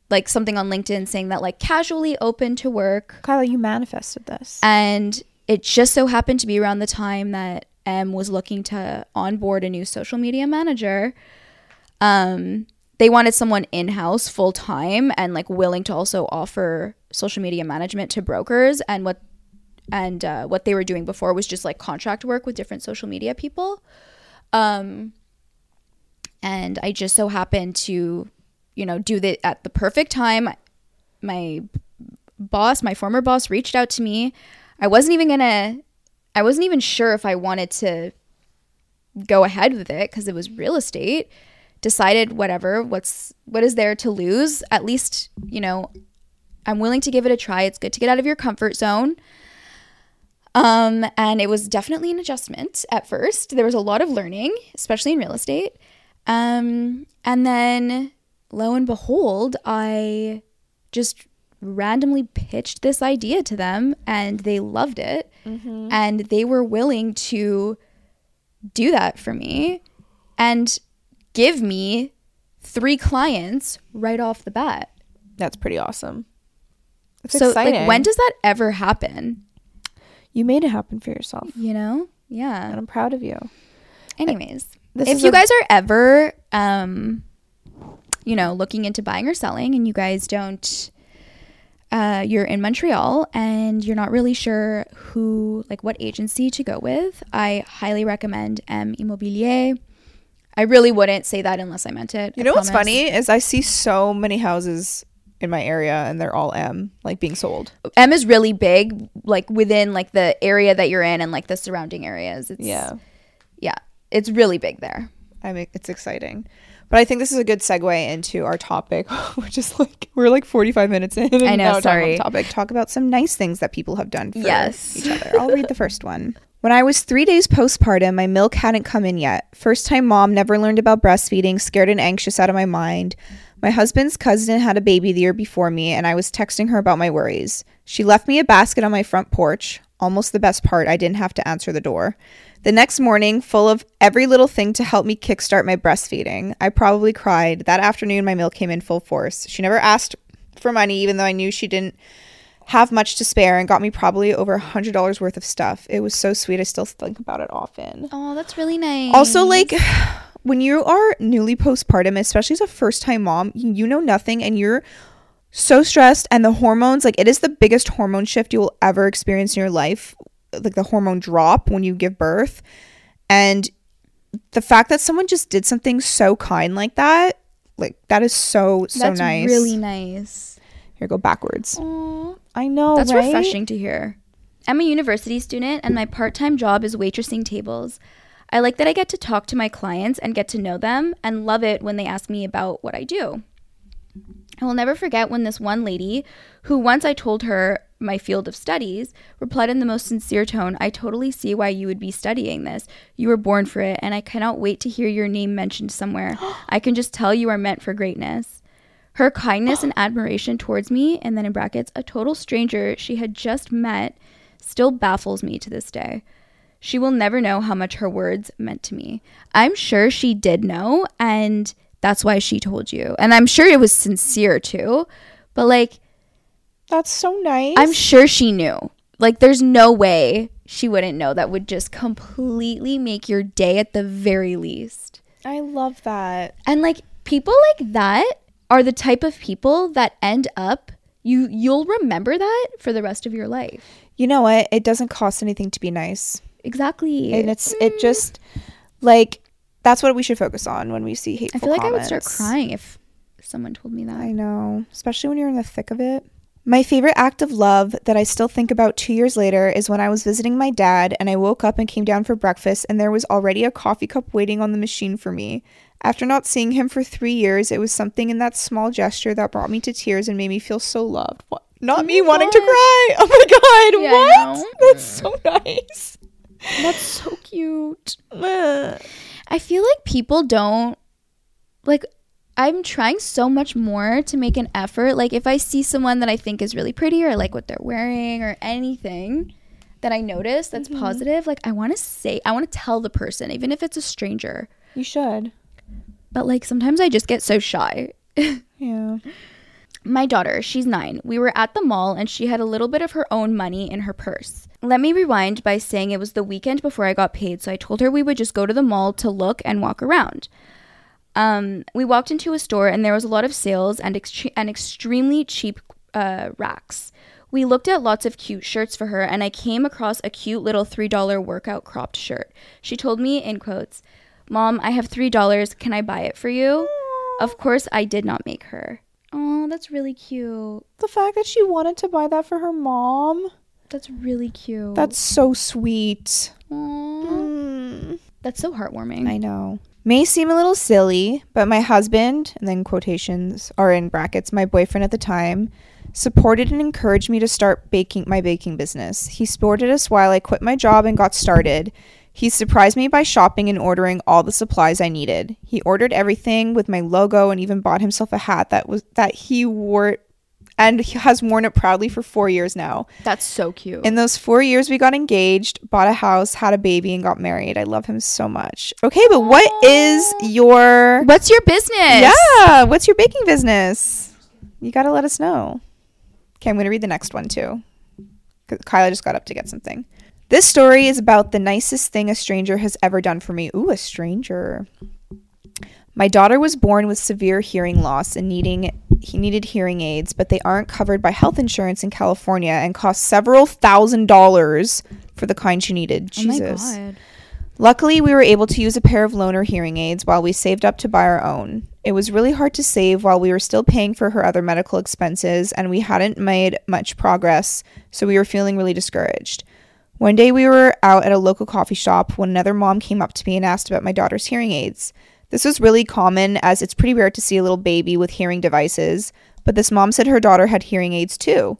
like something on LinkedIn saying that like casually open to work. Kyla, you manifested this. And it just so happened to be around the time that M was looking to onboard a new social media manager. Um, they wanted someone in house full time and like willing to also offer social media management to brokers. And what and uh, what they were doing before was just like contract work with different social media people. Um, and I just so happened to, you know, do that at the perfect time. My boss, my former boss, reached out to me. I wasn't even gonna, I wasn't even sure if I wanted to go ahead with it because it was real estate. decided whatever what's what is there to lose? At least you know i'm willing to give it a try. It's good to get out of your comfort zone. Um and it was definitely an adjustment at first. There was a lot of learning especially in real estate. Um and then lo and behold i just randomly pitched this idea to them and they loved it and they were willing to do that for me and give me three clients right off the bat. That's pretty awesome. That's so exciting. like when does that ever happen? you made it happen for yourself, You know? and Yeah. I'm proud of you. Anyways, This if you a- guys are ever um you know, looking into buying or selling and you guys don't uh, you're in Montreal and you're not really sure who, like, what agency to go with, I highly recommend M Immobilier. I really wouldn't say that unless I meant it. You I know what's funny is I see so many houses in my area, and they're all M, like being sold. M is really big, like within like the area that you're in and like the surrounding areas. It's, Yeah, yeah, it's really big there. I mean it's exciting. But I think this is a good segue into our topic, [laughs] which is like we're like 45 minutes in. and I know, now talking about sorry. Topic. Talk about some nice things that people have done for Yes. each other. I'll read the first one. When I was three days postpartum, my milk hadn't come in yet. First time mom, never learned about breastfeeding, scared and anxious out of my mind. My husband's cousin had a baby the year before me, and I was texting her about my worries. She left me a basket on my front porch. Almost the best part, I didn't have to answer the door. The next morning, full of every little thing to help me kickstart my breastfeeding. I probably cried. That afternoon, my milk came in full force. She never asked for money, even though I knew she didn't have much to spare, and got me probably over a $100 worth of stuff. It was so sweet. I still think about it often. Oh, that's really nice. Also, like [sighs] when you are newly postpartum, especially as a first time mom, you know nothing and you're so stressed, and the hormones like it is the biggest hormone shift you will ever experience in your life. Like the hormone drop when you give birth. And the fact that someone just did something so kind like that, like that is so, so that's nice. really nice. Here, go backwards. Aw. I know. That's right? refreshing to hear. I'm a university student and my part time job is waitressing tables. I like that I get to talk to my clients and get to know them and love it when they ask me about what I do. I will never forget when this one lady, who once I told her my field of studies, replied in the most sincere tone I totally see why you would be studying this. You were born for it, and I cannot wait to hear your name mentioned somewhere. [gasps] I can just tell you are meant for greatness. Her kindness and admiration towards me, and then in brackets, a total stranger she had just met, still baffles me to this day. She will never know how much her words meant to me. I'm sure she did know, and that's why she told you. And I'm sure it was sincere too. But like, That's so nice. I'm sure she knew. Like, there's no way she wouldn't know. That would just completely make your day at the very least. I love that. And like, people like that are the type of people that end up you you'll remember that for the rest of your life. You know what? It doesn't cost anything to be nice. Exactly. and it's it mm. just like that's what we should focus on when we see hateful I feel like I would start crying if someone told me that. I know, especially when you're in the thick of it. My favorite act of love that I still think about two years later is when I was visiting my dad and I woke up and came down for breakfast and there was already a coffee cup waiting on the machine for me. After not seeing him for three years, it was something in that small gesture that brought me to tears and made me feel so loved. What? Not me oh my wanting to cry. [laughs] Oh my god, Yeah, what? [laughs] That's so nice. That's so cute. I feel like people don't like I'm trying so much more to make an effort. Like if I see someone that I think is really pretty or I like what they're wearing or anything that I notice that's mm-hmm. positive, like I want to say I want to tell the person even if it's a stranger. You should. But like sometimes I just get so shy. [laughs] Yeah. My daughter, she's nine. We were at the mall and she had a little bit of her own money in her purse. Let me rewind by saying it was the weekend before I got paid, so I told her we would just go to the mall to look and walk around. Um, we walked into a store and there was a lot of sales and, extre- and extremely cheap uh, racks. We looked at lots of cute shirts for her and I came across a cute little $3 workout cropped shirt. She told me, in quotes, Mom, I have $3. Can I buy it for you? Of course, I did not make her. Oh, that's really cute. The fact that she wanted to buy that for her mom, That's really cute. that's so sweet. Mm. That's so heartwarming. I know. May seem a little silly, but my husband, and then quotations are in brackets, my boyfriend at the time, supported and encouraged me to start baking my baking business. He supported us while I quit my job and got started. He surprised me by shopping and ordering all the supplies I needed. He ordered everything with my logo and even bought himself a hat that was that he wore and he has worn it proudly for 4 years now. That's so cute. In those 4 years we got engaged, bought a house, had a baby and got married. I love him so much. Okay, but what is your What's your business? Yeah, what's your baking business? You got to let us know. Okay, I'm to read the next one too. Kyla just got up to get something. This story is about the nicest thing a stranger has ever done for me. Ooh, a stranger. My daughter was born with severe hearing loss and needing he needed hearing aids, but they aren't covered by health insurance in California and cost several thousand dollars for the kind she needed. Oh my Jesus. god. Luckily, we were able to use a pair of loaner hearing aids while we saved up to buy our own. It was really hard to save while we were still paying for her other medical expenses, and we hadn't made much progress, so we were feeling really discouraged. One day, we were out at a local coffee shop when another mom came up to me and asked about my daughter's hearing aids. This was really common as it's pretty rare to see a little baby with hearing devices, but this mom said her daughter had hearing aids too.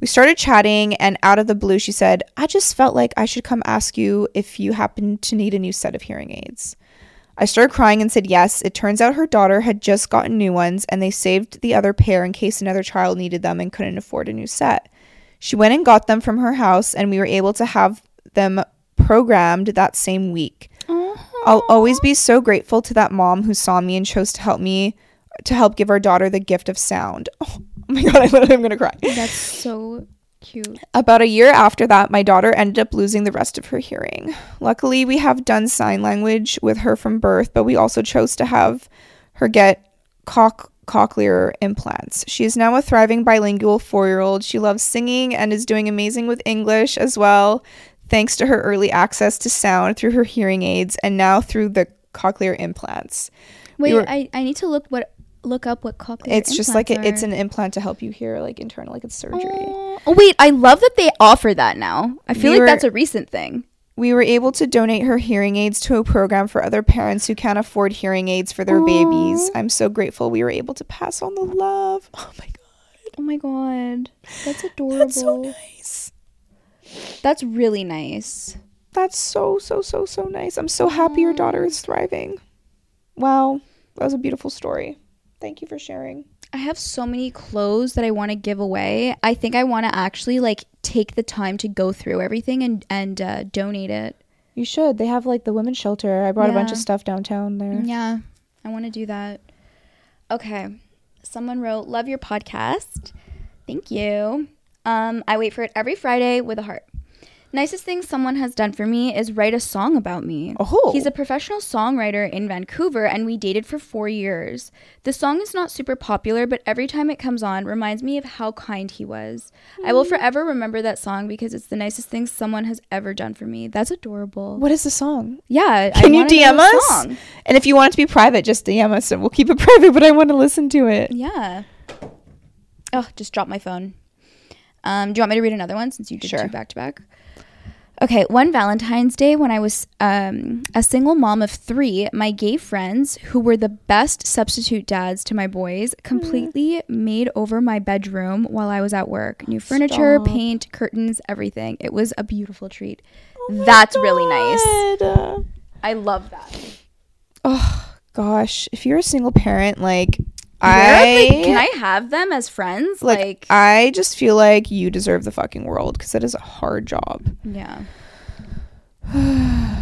We started chatting, and out of the blue, she said, I just felt like I should come ask you if you happen to need a new set of hearing aids. I started crying and said yes. It turns out her daughter had just gotten new ones, and they saved the other pair in case another child needed them and couldn't afford a new set. She went and got them from her house, and we were able to have them programmed that same week. I'll always be so grateful to that mom who saw me and chose to help me to help give our daughter the gift of sound. [laughs] Oh, my god, I literally am gonna cry. That's so cute. About a year after that, my daughter ended up losing the rest of her hearing. Luckily, we have done sign language with her from birth, but we also chose to have her get cock cochlear implants. She is now a thriving bilingual 4-year-old. She loves singing and is doing amazing with English as well, thanks to her early access to sound through her hearing aids and now through the cochlear implants. Wait, were- I, I need to look what look up what cochlear implants. It's just like a, it's an implant to help you hear like internal like it's surgery. Oh, oh, wait, I love that they offer that now. I feel We like were- that's a recent thing. We were able to donate her hearing aids to a program for other parents who can't afford hearing aids for their babies. I'm so grateful we were able to pass on the love. [laughs] Oh my god. Oh my god. That's adorable. That's so nice. That's really nice. That's so so so so nice. I'm so happy your daughter is thriving. Wow. That was a beautiful story. Thank you for sharing. I have so many clothes that I want to give away. I think I want to actually like take the time to go through everything and and uh, donate it. You should. They have like the women's shelter. I brought a bunch of stuff downtown there. Yeah, I want to do that. Okay. Someone wrote, "Love your podcast." Thank you. Um, I wait for it every Friday with a heart. Nicest thing someone has done for me is write a song about me. Oh. He's a professional songwriter in Vancouver and we dated for 4 years. The song is not super popular, but every time it comes on reminds me of how kind he was. I will forever remember that song because it's the nicest thing someone has ever done for me. That's adorable. What is the song? Yeah, I Can you DM us? song. And if you want it to be private, just DM us and we'll keep it [laughs] private, but I want to listen to it. Yeah. Oh, just dropped my phone. Um, do you want me to read another one since you did Sure. two back to back? Okay, one Valentine's Day when I was um, a single mom of three, my gay friends, who were the best substitute dads to my boys, completely made over my bedroom while I was at work. New furniture, Stop. paint, curtains, everything. It was a beautiful treat. That's really nice. I love that. Oh gosh, if you're a single parent, like I like, can I have them as friends? like, Like, I just feel like you deserve the fucking world because it is a hard job. yeah. [sighs]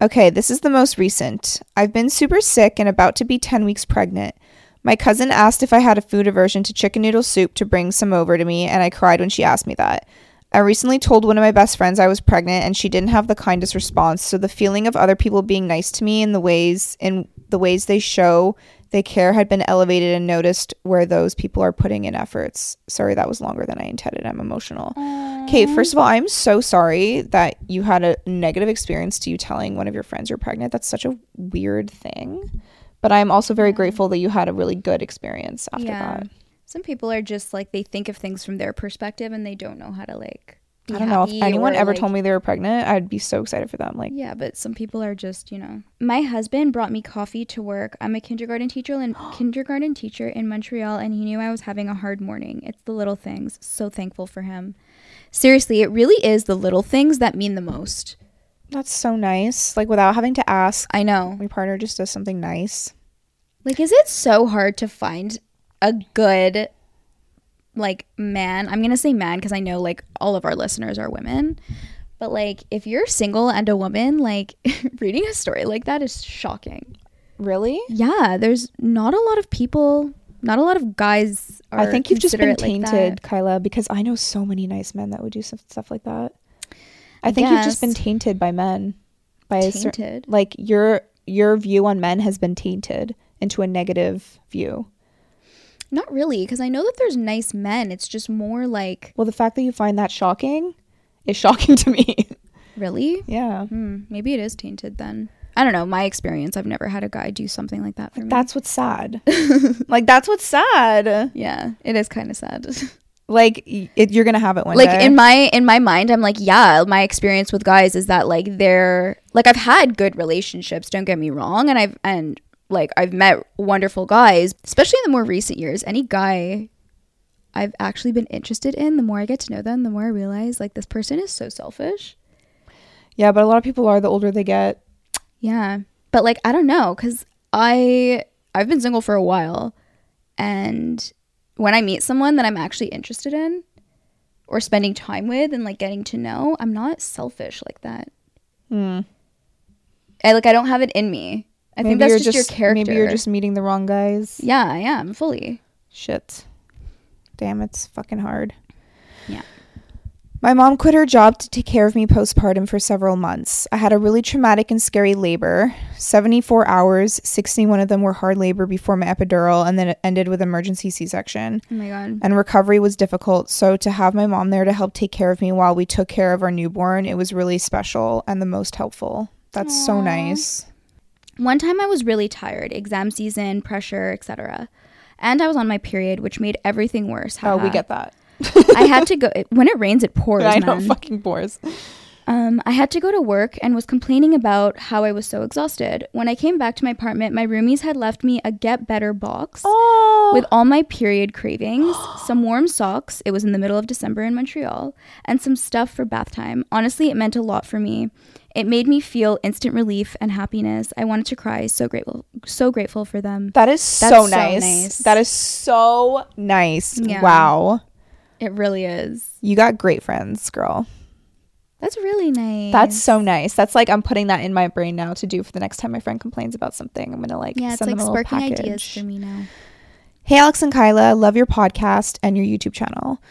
Okay, this is the most recent. I've been super sick and about to be 10 weeks pregnant. My cousin asked if I had a food aversion to chicken noodle soup to bring some over to me, and I cried when she asked me that. I recently told one of my best friends I was pregnant and she didn't have the kindest response, so the feeling of other people being nice to me in the ways in the ways they show they care had been elevated and noticed where those people are putting in efforts. Sorry that was longer than I intended. I'm emotional. Okay, first of all, I'm so sorry that you had a negative experience to you telling one of your friends you're pregnant. That's such a weird thing. But I'm also very grateful that you had a really good experience after Yeah. that. Some people are just like they think of things from their perspective and they don't know how to like I don't know if anyone ever like- told me they were pregnant, I'd be so excited for them. Like, Yeah, but some people are just, you know. My husband brought me coffee to work. I'm a kindergarten teacher in [gasps] kindergarten teacher in Montreal and he knew I was having a hard morning. It's the little things. So thankful for him. Seriously, it really is the little things that mean the most. that's so nice. Like, without having to ask, I know. my partner just does something nice. Like is it so hard to find a good like man? I'm going to say man because I know like all of our listeners are women. But like if you're single and a woman, like [laughs] reading a story like that is shocking. Really? Yeah, there's not a lot of people, not a lot of guys. Are I think you've just been considerate like tainted. Kyla, because I know so many nice men that would do some stuff like that. I think you've just been tainted by men. By Tainted. like your your view on men has been tainted into a negative view. Not really, because I know that there's nice men. It's just more like Well, the fact that you find that shocking is shocking [laughs] to me. really. yeah. Hmm, maybe it is tainted then. I don't know. My experience, I've never had a guy do something like that for me. That's what's sad. [laughs] like that's what's sad. yeah, it is kind of sad. [laughs] Like it, you're gonna have it one like day. in my in my mind, I'm like, yeah, my experience with guys is that like they're like I've had good relationships. Don't get me wrong, and I've and like I've met wonderful guys, especially in the more recent years. Any guy I've actually been interested in, the more I get to know them, the more I realize like this person is so selfish. yeah, but a lot of people are the older they get. Yeah. But like I don't know cuz I I've been single for a while and when I meet someone that I'm actually interested in or spending time with and like getting to know, I'm not selfish like that. Hmm. I like I don't have it in me. I think that's just, your character. Maybe you're just meeting the wrong guys. Yeah, I am fully. Shit. Damn, it's fucking hard. Yeah. My mom quit her job to take care of me postpartum for several months. I had a really traumatic and scary labor 74 hours, 61 of them were hard labor before my epidural, and then it ended with emergency C section. Oh my god. And recovery was difficult, so to have my mom there to help take care of me while we took care of our newborn, it was really special and the most helpful. That's so nice. One time I was really tired, exam season, pressure, etc. And I was on my period, which made everything worse. Oh, we get that. I had to go when it rains it pours, [laughs] I know, man. fucking bores. Um, I had to go to work and was complaining about how I was so exhausted. When I came back to my apartment, my roomies had left me a Get Better box Oh, with all my period cravings, [gasps] some warm socks. It was in the middle of December in Montreal, and some stuff for bath time. Honestly, it meant a lot for me. It made me feel instant relief and happiness. I wanted to cry. So grateful, so grateful for them. that is so so nice. nice. That is so nice. Yeah. Wow. It really is. You got great friends, girl. That's really nice. That's so nice. That's like I'm putting that in my brain now to do for the next time my friend complains about something. I'm gonna like yeah. It's send like them a little sparking package. ideas for me now. Hey, Alex and Kyla, love your podcast and your YouTube channel.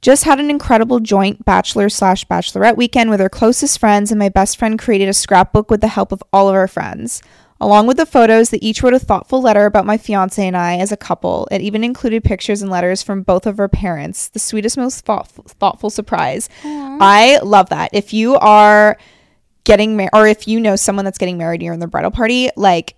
Just had an incredible joint bachelor slash bachelorette weekend with our closest friends, and my best friend created a scrapbook with the help of all of our friends. Along with the photos, they each wrote a thoughtful letter about my fiance and I as a couple. It even included pictures and letters from both of our parents. The sweetest, most thoughtful, thoughtful surprise. I love that. If you are getting married, or if you know someone that's getting married, you're in the bridal party, like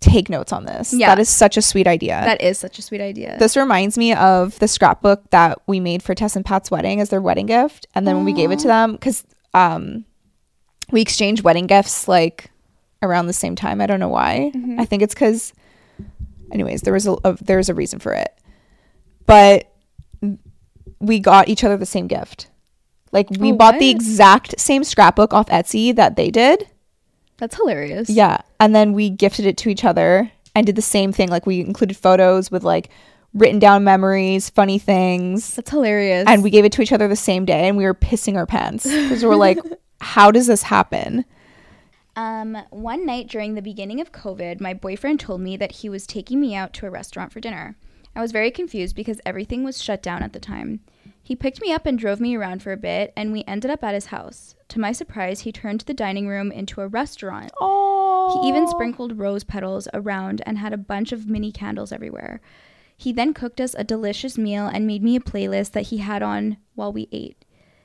take notes on this. Yeah. That is such a sweet idea. That is such a sweet idea. This reminds me of the scrapbook that we made for Tess and Pat's wedding as their wedding gift. And then when we gave it to them, because um, we exchanged wedding gifts like around the same time. I don't know why. I think it's because, anyways, there was a, a there's a reason for it. But we got each other the same gift. Like we Oh, bought the exact same scrapbook off Etsy that they did. That's hilarious. Yeah. And then we gifted it to each other and did the same thing. Like we included photos with like written down memories, funny things. That's hilarious. And we gave it to each other the same day and we were pissing our pants because we're like, [laughs] how does this happen? Um, one night during the beginning of COVID, my boyfriend told me that he was taking me out to a restaurant for dinner. I was very confused because everything was shut down at the time. He picked me up and drove me around for a bit, and we ended up at his house. To my surprise, he turned the dining room into a restaurant. Oh. He even sprinkled rose petals around and had a bunch of mini candles everywhere. He then cooked us a delicious meal and made me a playlist that he had on while we ate.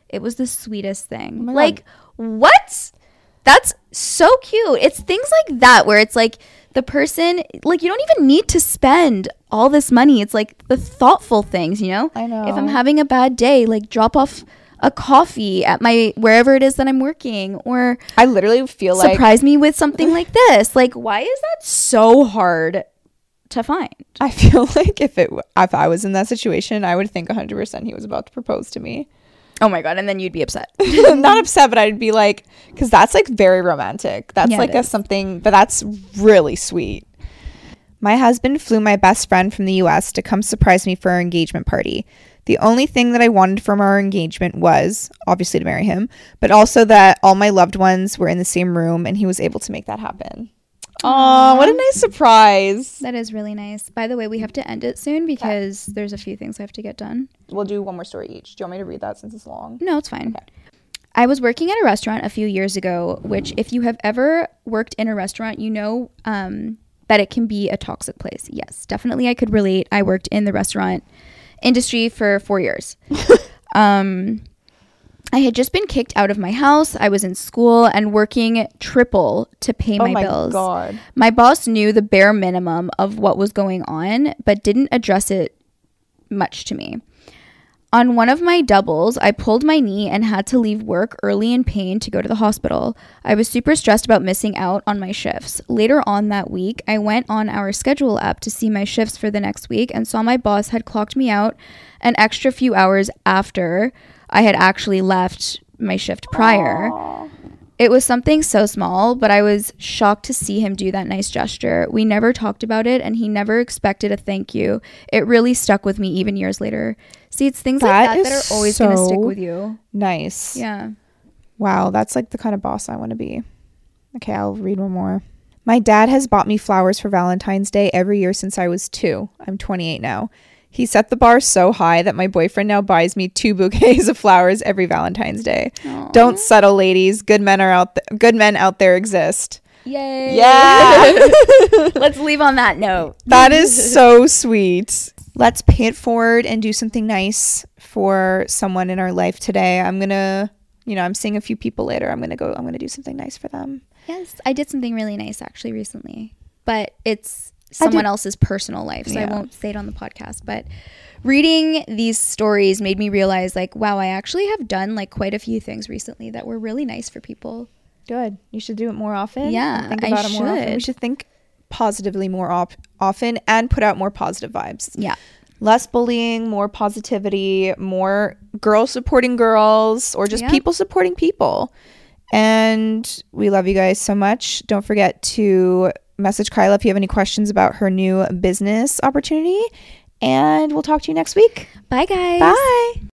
It was the sweetest thing. Oh my God. like, what? That's so cute. It's things like that where it's like the person, like, you don't even need to spend all this money. It's like the thoughtful things, you know? I know. If I'm having a bad day, like, drop off a coffee at my wherever it is that I'm working or I literally feel like surprise me with something like this. Like why is that so hard to find? I feel [laughs] like if it if I was in that situation, I would think 100% he was about to propose to me. Oh my god, and then you'd be upset. [laughs] Not upset, but I'd be like cuz that's like very romantic. That's Yeah, like a is. something, but that's really sweet. My husband flew my best friend from the US to come surprise me for our engagement party. The only thing that I wanted from our engagement was obviously to marry him, but also that all my loved ones were in the same room and he was able to make that happen. Oh, what a nice surprise. that is really nice. By the way, we have to end it soon because there's a few things I have to get done. We'll do one more story each. Do you want me to read that since it's long? No, it's fine. Okay. I was working at a restaurant a few years ago, which, if you have ever worked in a restaurant, you know um, that it can be a toxic place. Yes, definitely, I could relate. I worked in the restaurant industry for four years. [laughs] um, I had just been kicked out of my house. I was in school and working triple to pay oh my, oh my bills. god. My boss knew the bare minimum of what was going on, but didn't address it much to me. On one of my doubles, I pulled my knee and had to leave work early in pain to go to the hospital. I was super stressed about missing out on my shifts. Later on that week, I went on our schedule app to see my shifts for the next week and saw my boss had clocked me out an extra few hours after I had actually left my shift prior. It was something so small, but I was shocked to see him do that nice gesture. We never talked about it, and he never expected a thank you. It really stuck with me even years later. See, it's things That like that that are always going to stick with you. Nice. Yeah. Wow, that's like the kind of boss I want to be. Okay, I'll read one more. My dad has bought me flowers for Valentine's Day every year since I was two. I'm 28 now. He set the bar so high that my boyfriend now buys me two bouquets [laughs] of flowers every Valentine's Day. Don't settle, ladies. Good men are out. Th- good men out there exist. Yay. Yeah. [laughs] [laughs] Let's leave on that note. That is so sweet. Let's pay it forward and do something nice for someone in our life today. I'm gonna, you know, I'm seeing a few people later. I'm gonna go. I'm gonna do something nice for them. Yes, I did something really nice actually recently, but it's someone did- else's personal life, so I won't say it on the podcast. But reading these stories made me realize, like, wow, I actually have done like quite a few things recently that were really nice for people. Good. You should do it more often. Yeah, think I about it more often. We should. should think positively more op- often and put out more positive vibes. Yeah. Less bullying, more positivity, more girls supporting girls, or just Yeah. people supporting people. And we love you guys so much. Don't forget to message Kyla if you have any questions about her new business opportunity. And we'll talk to you next week. Bye, guys. Bye.